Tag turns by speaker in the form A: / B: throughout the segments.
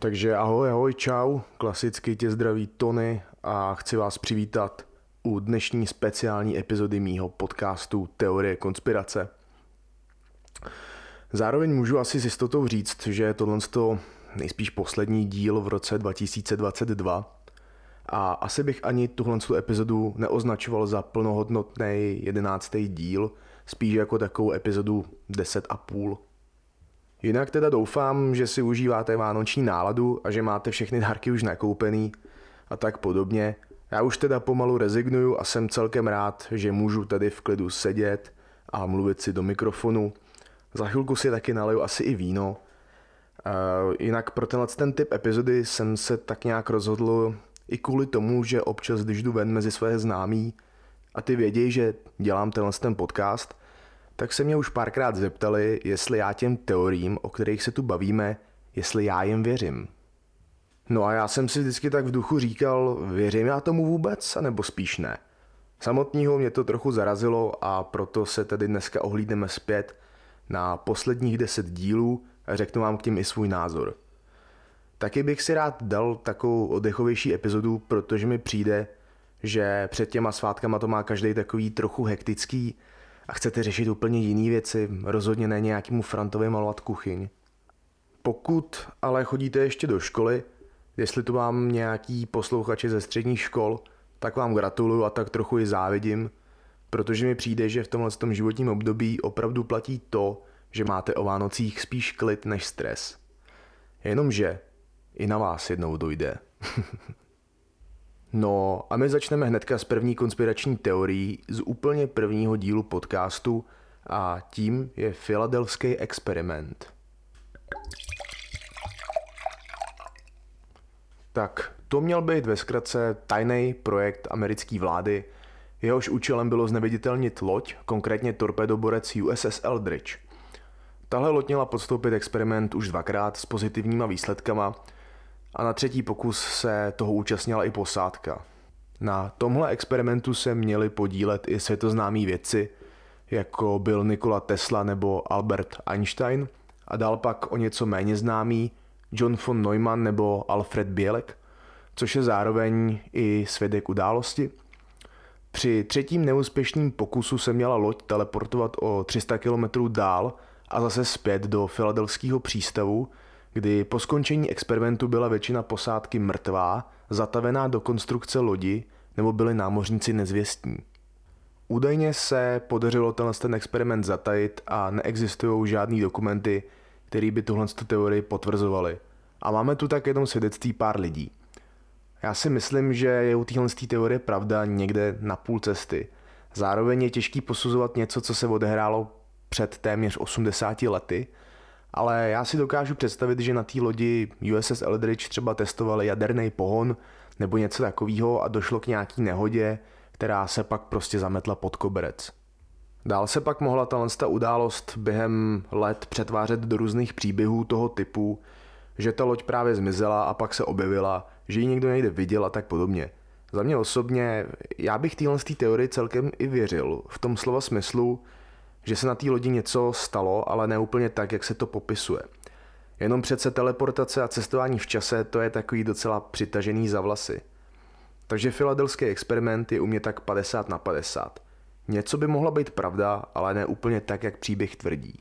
A: Takže ahoj, ahoj, čau, klasicky tě zdraví Tony a chci vás přivítat u dnešní speciální epizody mýho podcastu Teorie konspirace. Zároveň můžu asi s jistotou říct, že je tohle nejspíš poslední díl v roce 2022 a asi bych ani tuhle epizodu neoznačoval za plnohodnotný jedenáctý díl, spíš jako takovou epizodu 10,5. Jinak teda doufám, že si užíváte vánoční náladu a že máte všechny dárky už nakoupený a tak podobně. Já už teda pomalu rezignuju a jsem celkem rád, že můžu tady v klidu sedět a mluvit si do mikrofonu. Za chvilku si taky naleju asi i víno. Uh, jinak pro tenhle ten typ epizody jsem se tak nějak rozhodl i kvůli tomu, že občas, když jdu ven mezi své známí a ty vědějí, že dělám tenhle ten podcast, tak se mě už párkrát zeptali, jestli já těm teoriím, o kterých se tu bavíme, jestli já jim věřím. No a já jsem si vždycky tak v duchu říkal, věřím já tomu vůbec, anebo spíš ne. Samotního mě to trochu zarazilo a proto se tedy dneska ohlídneme zpět na posledních deset dílů a řeknu vám k tím i svůj názor. Taky bych si rád dal takovou oddechovější epizodu, protože mi přijde, že před těma svátkama to má každý takový trochu hektický a chcete řešit úplně jiné věci, rozhodně ne nějakému frontově malovat kuchyň. Pokud ale chodíte ještě do školy, jestli tu mám nějaký posluchači ze středních škol, tak vám gratuluju a tak trochu i závidím, protože mi přijde, že v tomhle tom životním období opravdu platí to, že máte o Vánocích spíš klid než stres. Jenomže i na vás jednou dojde. no a my začneme hnedka s první konspirační teorií z úplně prvního dílu podcastu a tím je Filadelfský experiment. Tak, to měl být ve zkratce tajný projekt americké vlády, jehož účelem bylo zneviditelnit loď, konkrétně torpedoborec USS Eldridge. Tahle loď měla podstoupit experiment už dvakrát s pozitivníma výsledkama a na třetí pokus se toho účastnila i posádka. Na tomhle experimentu se měli podílet i světoznámí vědci, jako byl Nikola Tesla nebo Albert Einstein a dál pak o něco méně známý John von Neumann nebo Alfred Bielek, což je zároveň i svědek události. Při třetím neúspěšným pokusu se měla loď teleportovat o 300 km dál a zase zpět do filadelského přístavu, kdy po skončení experimentu byla většina posádky mrtvá, zatavená do konstrukce lodi nebo byli námořníci nezvěstní. Údajně se podařilo tenhle ten experiment zatajit a neexistují žádný dokumenty, které by tuhle teorii potvrzovaly. A máme tu tak jenom svědectví pár lidí. Já si myslím, že je u téhle teorie pravda někde na půl cesty. Zároveň je těžký posuzovat něco, co se odehrálo před téměř 80 lety, ale já si dokážu představit, že na té lodi USS Eldridge třeba testovali jaderný pohon nebo něco takového a došlo k nějaký nehodě, která se pak prostě zametla pod koberec. Dál se pak mohla ta událost během let přetvářet do různých příběhů toho typu, že ta loď právě zmizela a pak se objevila, že ji někdo někde viděl a tak podobně. Za mě osobně, já bych téhle teorii celkem i věřil, v tom slova smyslu, že se na té lodi něco stalo, ale ne úplně tak, jak se to popisuje. Jenom přece teleportace a cestování v čase, to je takový docela přitažený za vlasy. Takže filadelský experiment je u mě tak 50 na 50. Něco by mohla být pravda, ale ne úplně tak, jak příběh tvrdí.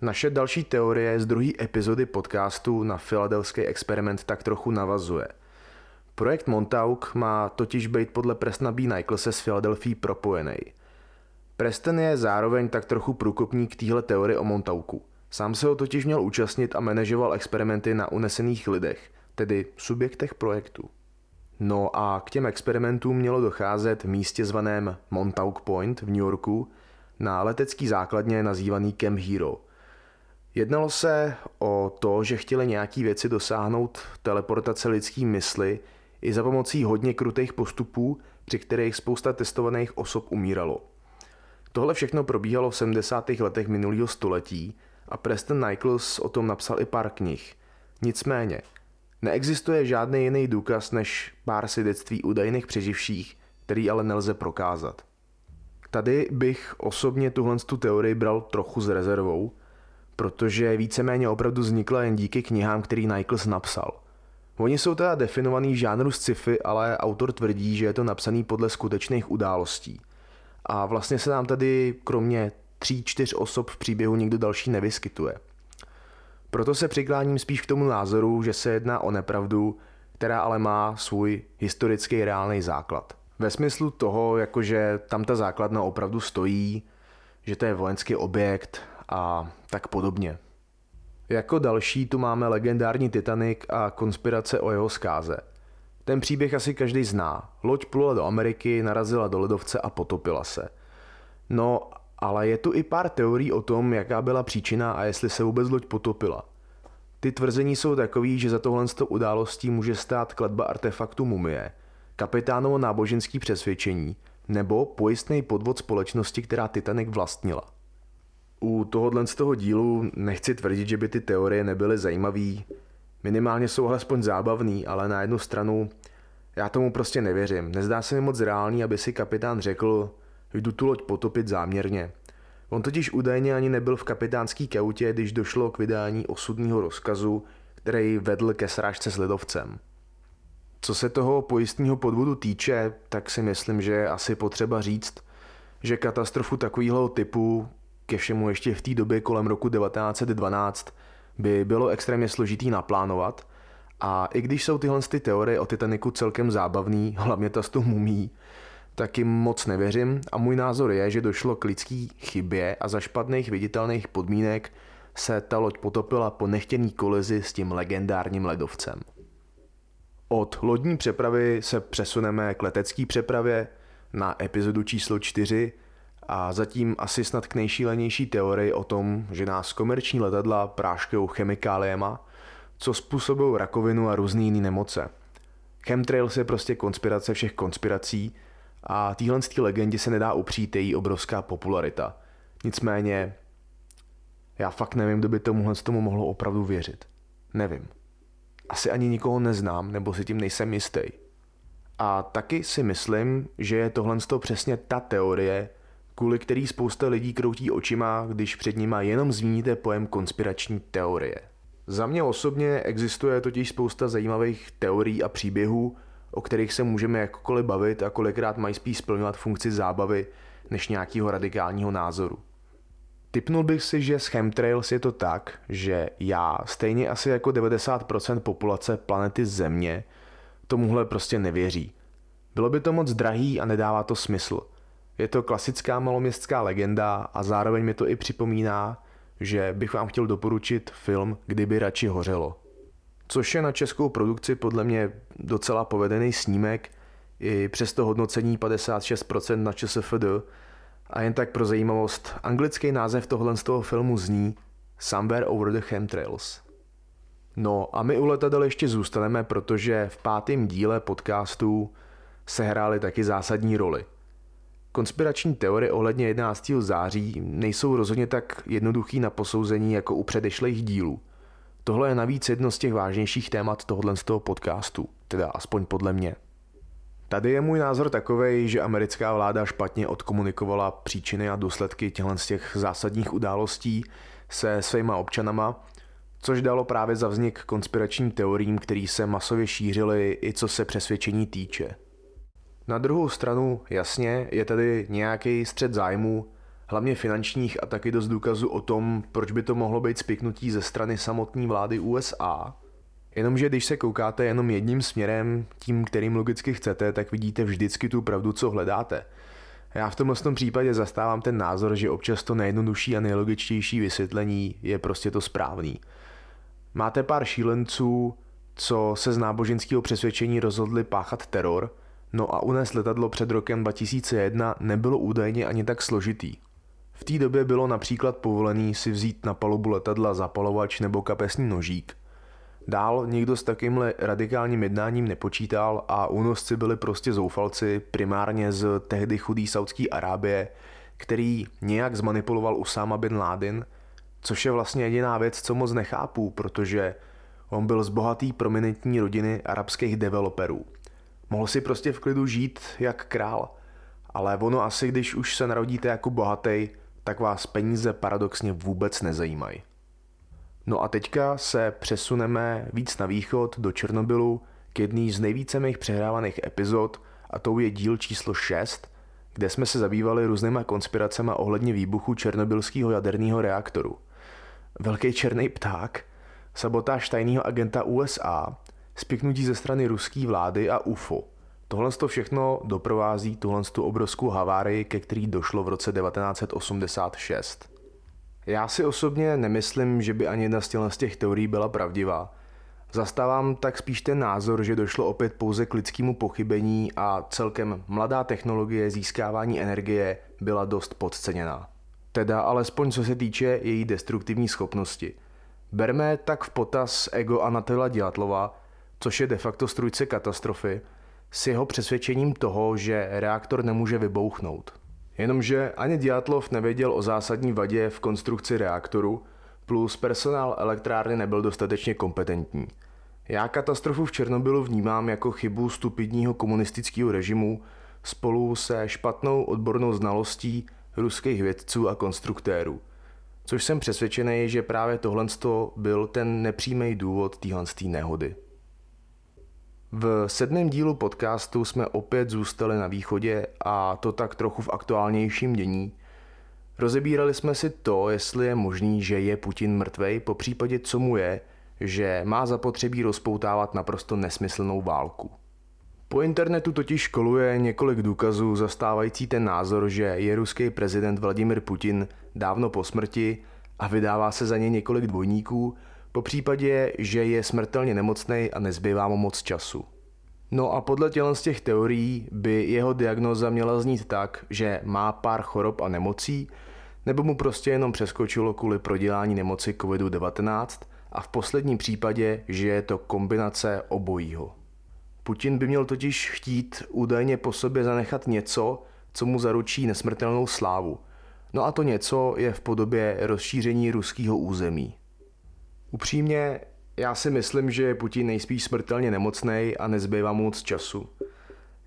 A: Naše další teorie z druhé epizody podcastu na filadelský experiment tak trochu navazuje. Projekt Montauk má totiž být podle Presna B. Nicholse s Filadelfí propojený – Preston je zároveň tak trochu průkopník téhle teorie o Montauku. Sám se ho totiž měl účastnit a manažoval experimenty na unesených lidech, tedy subjektech projektu. No a k těm experimentům mělo docházet v místě zvaném Montauk Point v New Yorku na letecký základně nazývaný Camp Hero. Jednalo se o to, že chtěli nějaký věci dosáhnout teleportace lidský mysli i za pomocí hodně krutých postupů, při kterých spousta testovaných osob umíralo. Tohle všechno probíhalo v 70. letech minulého století a Preston Nichols o tom napsal i pár knih. Nicméně, neexistuje žádný jiný důkaz než pár svědectví údajných přeživších, který ale nelze prokázat. Tady bych osobně tuhle tu teorii bral trochu s rezervou, protože víceméně opravdu vznikla jen díky knihám, který Nichols napsal. Oni jsou teda definovaný žánru sci-fi, ale autor tvrdí, že je to napsaný podle skutečných událostí. A vlastně se nám tady kromě tří, čtyř osob v příběhu nikdo další nevyskytuje. Proto se přikláním spíš k tomu názoru, že se jedná o nepravdu, která ale má svůj historický reálný základ. Ve smyslu toho, jakože tam ta základna opravdu stojí, že to je vojenský objekt a tak podobně. Jako další tu máme legendární Titanic a konspirace o jeho zkáze. Ten příběh asi každý zná. Loď plula do Ameriky, narazila do ledovce a potopila se. No, ale je tu i pár teorií o tom, jaká byla příčina a jestli se vůbec loď potopila. Ty tvrzení jsou takový, že za tohle událostí může stát kladba artefaktu mumie, kapitánovo náboženský přesvědčení nebo pojistný podvod společnosti, která Titanic vlastnila. U tohohle z toho dílu nechci tvrdit, že by ty teorie nebyly zajímavé. Minimálně jsou alespoň zábavný, ale na jednu stranu já tomu prostě nevěřím. Nezdá se mi moc reálný, aby si kapitán řekl, jdu tu loď potopit záměrně. On totiž údajně ani nebyl v kapitánský kautě, když došlo k vydání osudního rozkazu, který vedl ke srážce s ledovcem. Co se toho pojistního podvodu týče, tak si myslím, že asi potřeba říct, že katastrofu takového typu, ke všemu ještě v té době kolem roku 1912, by bylo extrémně složitý naplánovat. A i když jsou tyhle ty teorie o Titaniku celkem zábavný, hlavně ta s tou mumí, tak jim moc nevěřím a můj názor je, že došlo k lidský chybě a za špatných viditelných podmínek se ta loď potopila po nechtěný kolizi s tím legendárním ledovcem. Od lodní přepravy se přesuneme k letecké přepravě na epizodu číslo 4 a zatím asi snad k nejšílenější teorii o tom, že nás komerční letadla práškou chemikáliema, co způsobují rakovinu a různé jiné nemoce. Chemtrails je prostě konspirace všech konspirací a téhle legendě se nedá upřít její obrovská popularita. Nicméně, já fakt nevím, kdo by tomuhle tomu mohlo opravdu věřit. Nevím. Asi ani nikoho neznám, nebo si tím nejsem jistý. A taky si myslím, že je tohle přesně ta teorie, kvůli který spousta lidí kroutí očima, když před nima jenom zmíníte pojem konspirační teorie. Za mě osobně existuje totiž spousta zajímavých teorií a příběhů, o kterých se můžeme jakkoliv bavit a kolikrát mají spíš splňovat funkci zábavy než nějakého radikálního názoru. Typnul bych si, že s chemtrails je to tak, že já, stejně asi jako 90% populace planety Země, tomuhle prostě nevěří. Bylo by to moc drahý a nedává to smysl. Je to klasická maloměstská legenda a zároveň mi to i připomíná, že bych vám chtěl doporučit film Kdyby radši hořelo což je na českou produkci podle mě docela povedený snímek, i přes to hodnocení 56% na ČSFD. A jen tak pro zajímavost, anglický název tohle z toho filmu zní Somewhere Over the Chemtrails. No a my u letadel ještě zůstaneme, protože v pátém díle podcastu se hrály taky zásadní roli. Konspirační teorie ohledně 11. září nejsou rozhodně tak jednoduchý na posouzení jako u předešlých dílů. Tohle je navíc jedno z těch vážnějších témat tohohle z toho podcastu, teda aspoň podle mě. Tady je můj názor takový, že americká vláda špatně odkomunikovala příčiny a důsledky těchto z těch zásadních událostí se svýma občanama, což dalo právě za vznik konspiračním teoriím, který se masově šířily i co se přesvědčení týče. Na druhou stranu, jasně, je tady nějaký střed zájmu, hlavně finančních a taky dost důkazů o tom, proč by to mohlo být spiknutí ze strany samotné vlády USA. Jenomže když se koukáte jenom jedním směrem, tím, kterým logicky chcete, tak vidíte vždycky tu pravdu, co hledáte. Já v tomhle tom případě zastávám ten názor, že občas to nejjednodušší a nejlogičtější vysvětlení je prostě to správný. Máte pár šílenců, co se z náboženského přesvědčení rozhodli páchat teror, no a unést letadlo před rokem 2001 nebylo údajně ani tak složitý. V té době bylo například povolený si vzít na palubu letadla zapalovač nebo kapesní nožík. Dál nikdo s takýmhle radikálním jednáním nepočítal a únosci byli prostě zoufalci primárně z tehdy chudý Saudské Arábie, který nějak zmanipuloval Usama bin Laden, což je vlastně jediná věc, co moc nechápu, protože on byl z bohatý prominentní rodiny arabských developerů. Mohl si prostě v klidu žít jak král, ale ono asi, když už se narodíte jako bohatý, tak vás peníze paradoxně vůbec nezajímají. No a teďka se přesuneme víc na východ do Černobylu k jedný z nejvíce mých přehrávaných epizod a tou je díl číslo 6, kde jsme se zabývali různýma konspiracemi ohledně výbuchu černobylského jaderného reaktoru. Velký černý pták, sabotáž tajného agenta USA, spiknutí ze strany ruské vlády a UFO. Tohle to všechno doprovází tuhle tu obrovskou havárii, ke který došlo v roce 1986. Já si osobně nemyslím, že by ani jedna z těch teorií byla pravdivá. Zastávám tak spíš ten názor, že došlo opět pouze k lidskému pochybení a celkem mladá technologie získávání energie byla dost podceněná. Teda alespoň co se týče její destruktivní schopnosti. Berme tak v potaz ego Anatela Diatlova, což je de facto strujce katastrofy, s jeho přesvědčením toho, že reaktor nemůže vybouchnout. Jenomže ani Diatlov nevěděl o zásadní vadě v konstrukci reaktoru, plus personál elektrárny nebyl dostatečně kompetentní. Já katastrofu v Černobylu vnímám jako chybu stupidního komunistického režimu spolu se špatnou odbornou znalostí ruských vědců a konstruktérů. Což jsem přesvědčený, že právě tohle byl ten nepřímý důvod téhle nehody. V sedmém dílu podcastu jsme opět zůstali na východě a to tak trochu v aktuálnějším dění. Rozebírali jsme si to, jestli je možný, že je Putin mrtvej, po případě co mu je, že má zapotřebí rozpoutávat naprosto nesmyslnou válku. Po internetu totiž koluje několik důkazů zastávající ten názor, že je ruský prezident Vladimir Putin dávno po smrti a vydává se za ně několik dvojníků, po případě, že je smrtelně nemocný a nezbývá mu moc času. No a podle tělen z těch teorií by jeho diagnoza měla znít tak, že má pár chorob a nemocí, nebo mu prostě jenom přeskočilo kvůli prodělání nemoci COVID-19 a v posledním případě, že je to kombinace obojího. Putin by měl totiž chtít údajně po sobě zanechat něco, co mu zaručí nesmrtelnou slávu. No a to něco je v podobě rozšíření ruského území. Upřímně, já si myslím, že je Putin nejspíš smrtelně nemocný a nezbývá mu moc času.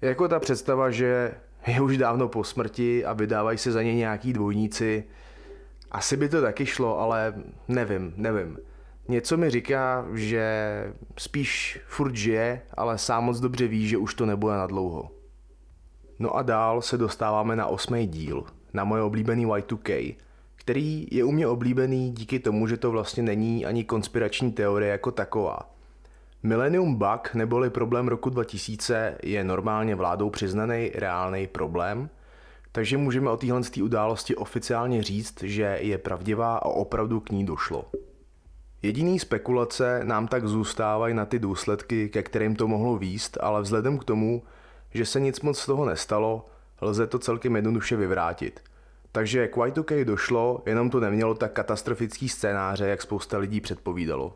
A: Jako ta představa, že je už dávno po smrti a vydávají se za ně nějaký dvojníci, asi by to taky šlo, ale nevím, nevím. Něco mi říká, že spíš furt žije, ale sám moc dobře ví, že už to nebude na dlouho. No a dál se dostáváme na osmý díl, na moje oblíbený Y2K, který je u mě oblíbený díky tomu, že to vlastně není ani konspirační teorie jako taková. Millennium Bug neboli problém roku 2000 je normálně vládou přiznaný reálný problém, takže můžeme o téhle události oficiálně říct, že je pravdivá a opravdu k ní došlo. Jediný spekulace nám tak zůstávají na ty důsledky, ke kterým to mohlo výst, ale vzhledem k tomu, že se nic moc z toho nestalo, lze to celkem jednoduše vyvrátit. Takže k Y2K došlo, jenom to nemělo tak katastrofický scénáře, jak spousta lidí předpovídalo.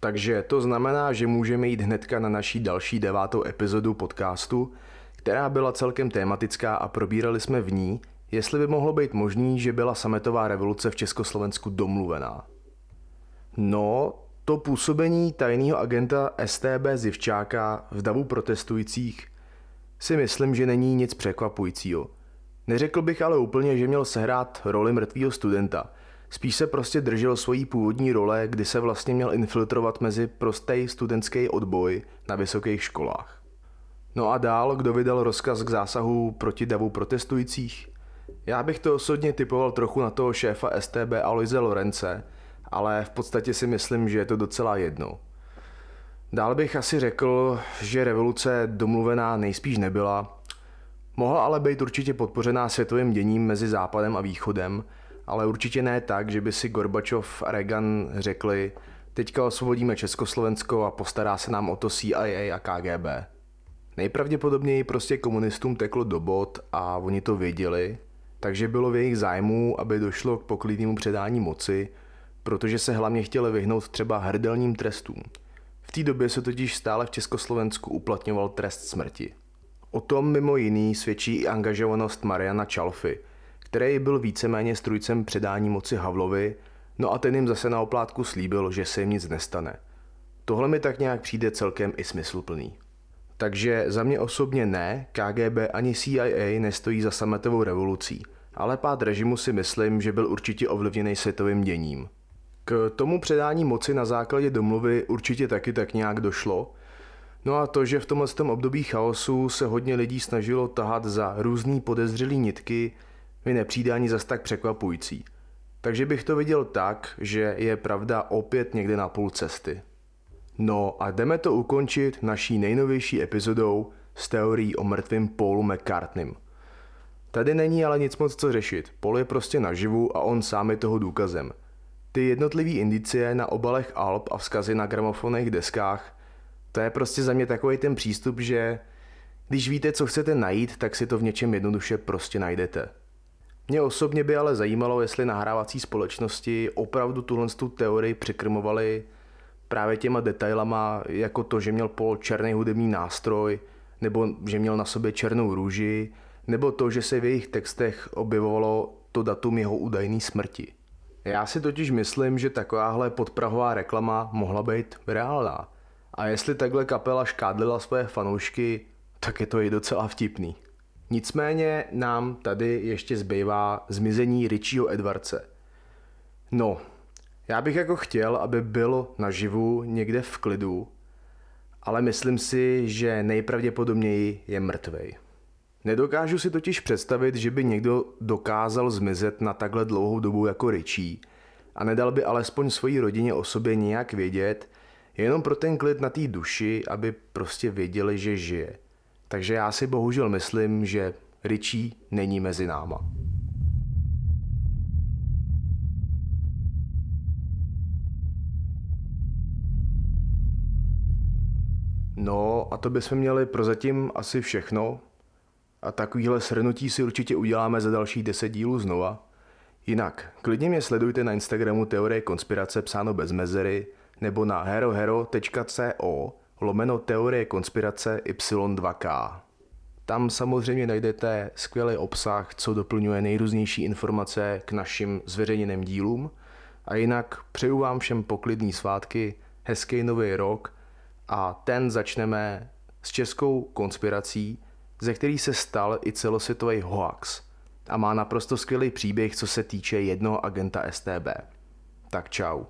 A: Takže to znamená, že můžeme jít hnedka na naší další devátou epizodu podcastu, která byla celkem tématická a probírali jsme v ní, jestli by mohlo být možný, že byla sametová revoluce v Československu domluvená. No, to působení tajného agenta STB Zivčáka v davu protestujících si myslím, že není nic překvapujícího. Neřekl bych ale úplně, že měl sehrát roli mrtvého studenta. Spíš se prostě držel svojí původní role, kdy se vlastně měl infiltrovat mezi prostý studentský odboj na vysokých školách. No a dál, kdo vydal rozkaz k zásahu proti davu protestujících? Já bych to osobně typoval trochu na toho šéfa STB Aloise Lorence, ale v podstatě si myslím, že je to docela jedno. Dál bych asi řekl, že revoluce domluvená nejspíš nebyla, mohla ale být určitě podpořená světovým děním mezi západem a východem, ale určitě ne tak, že by si Gorbačov a Reagan řekli, teďka osvobodíme Československo a postará se nám o to CIA a KGB. Nejpravděpodobněji prostě komunistům teklo do bod a oni to věděli, takže bylo v jejich zájmu, aby došlo k poklidnému předání moci protože se hlavně chtěli vyhnout třeba hrdelním trestům. V té době se totiž stále v Československu uplatňoval trest smrti. O tom mimo jiný svědčí i angažovanost Mariana Čalfy, který byl víceméně strujcem předání moci Havlovi, no a ten jim zase na oplátku slíbil, že se jim nic nestane. Tohle mi tak nějak přijde celkem i smysluplný. Takže za mě osobně ne, KGB ani CIA nestojí za sametovou revolucí, ale pád režimu si myslím, že byl určitě ovlivněný světovým děním. K tomu předání moci na základě domluvy určitě taky tak nějak došlo. No a to, že v tomhle období chaosu se hodně lidí snažilo tahat za různý podezřelý nitky, mi nepřijde ani zas tak překvapující. Takže bych to viděl tak, že je pravda opět někde na půl cesty. No a jdeme to ukončit naší nejnovější epizodou s teorií o mrtvém Paulu McCartneym. Tady není ale nic moc co řešit. Paul je prostě naživu a on sám je toho důkazem. Ty jednotlivé indicie na obalech Alp a vzkazy na gramofonech deskách, to je prostě za mě takový ten přístup, že když víte, co chcete najít, tak si to v něčem jednoduše prostě najdete. Mě osobně by ale zajímalo, jestli nahrávací společnosti opravdu tuhle tu teorii překrmovali právě těma detailama, jako to, že měl Paul černý hudební nástroj, nebo že měl na sobě černou růži, nebo to, že se v jejich textech objevovalo to datum jeho údajné smrti. Já si totiž myslím, že takováhle podprahová reklama mohla být reálná. A jestli takhle kapela škádlila svoje fanoušky, tak je to i docela vtipný. Nicméně nám tady ještě zbývá zmizení Richieho Edwardse. No, já bych jako chtěl, aby byl naživu někde v klidu, ale myslím si, že nejpravděpodobněji je mrtvej. Nedokážu si totiž představit, že by někdo dokázal zmizet na takhle dlouhou dobu jako Richie a nedal by alespoň svojí rodině o sobě nějak vědět, jenom pro ten klid na té duši, aby prostě věděli, že žije. Takže já si bohužel myslím, že Richie není mezi náma. No a to bychom měli prozatím asi všechno. A takovýhle shrnutí si určitě uděláme za další 10 dílů znova. Jinak, klidně mě sledujte na Instagramu Teorie konspirace psáno bez mezery nebo na herohero.co lomeno Teorie konspirace Y2K. Tam samozřejmě najdete skvělý obsah, co doplňuje nejrůznější informace k našim zveřejněným dílům. A jinak přeju vám všem poklidný svátky, hezký nový rok a ten začneme s českou konspirací, ze který se stal i celosvětový hoax a má naprosto skvělý příběh, co se týče jednoho agenta STB. Tak čau.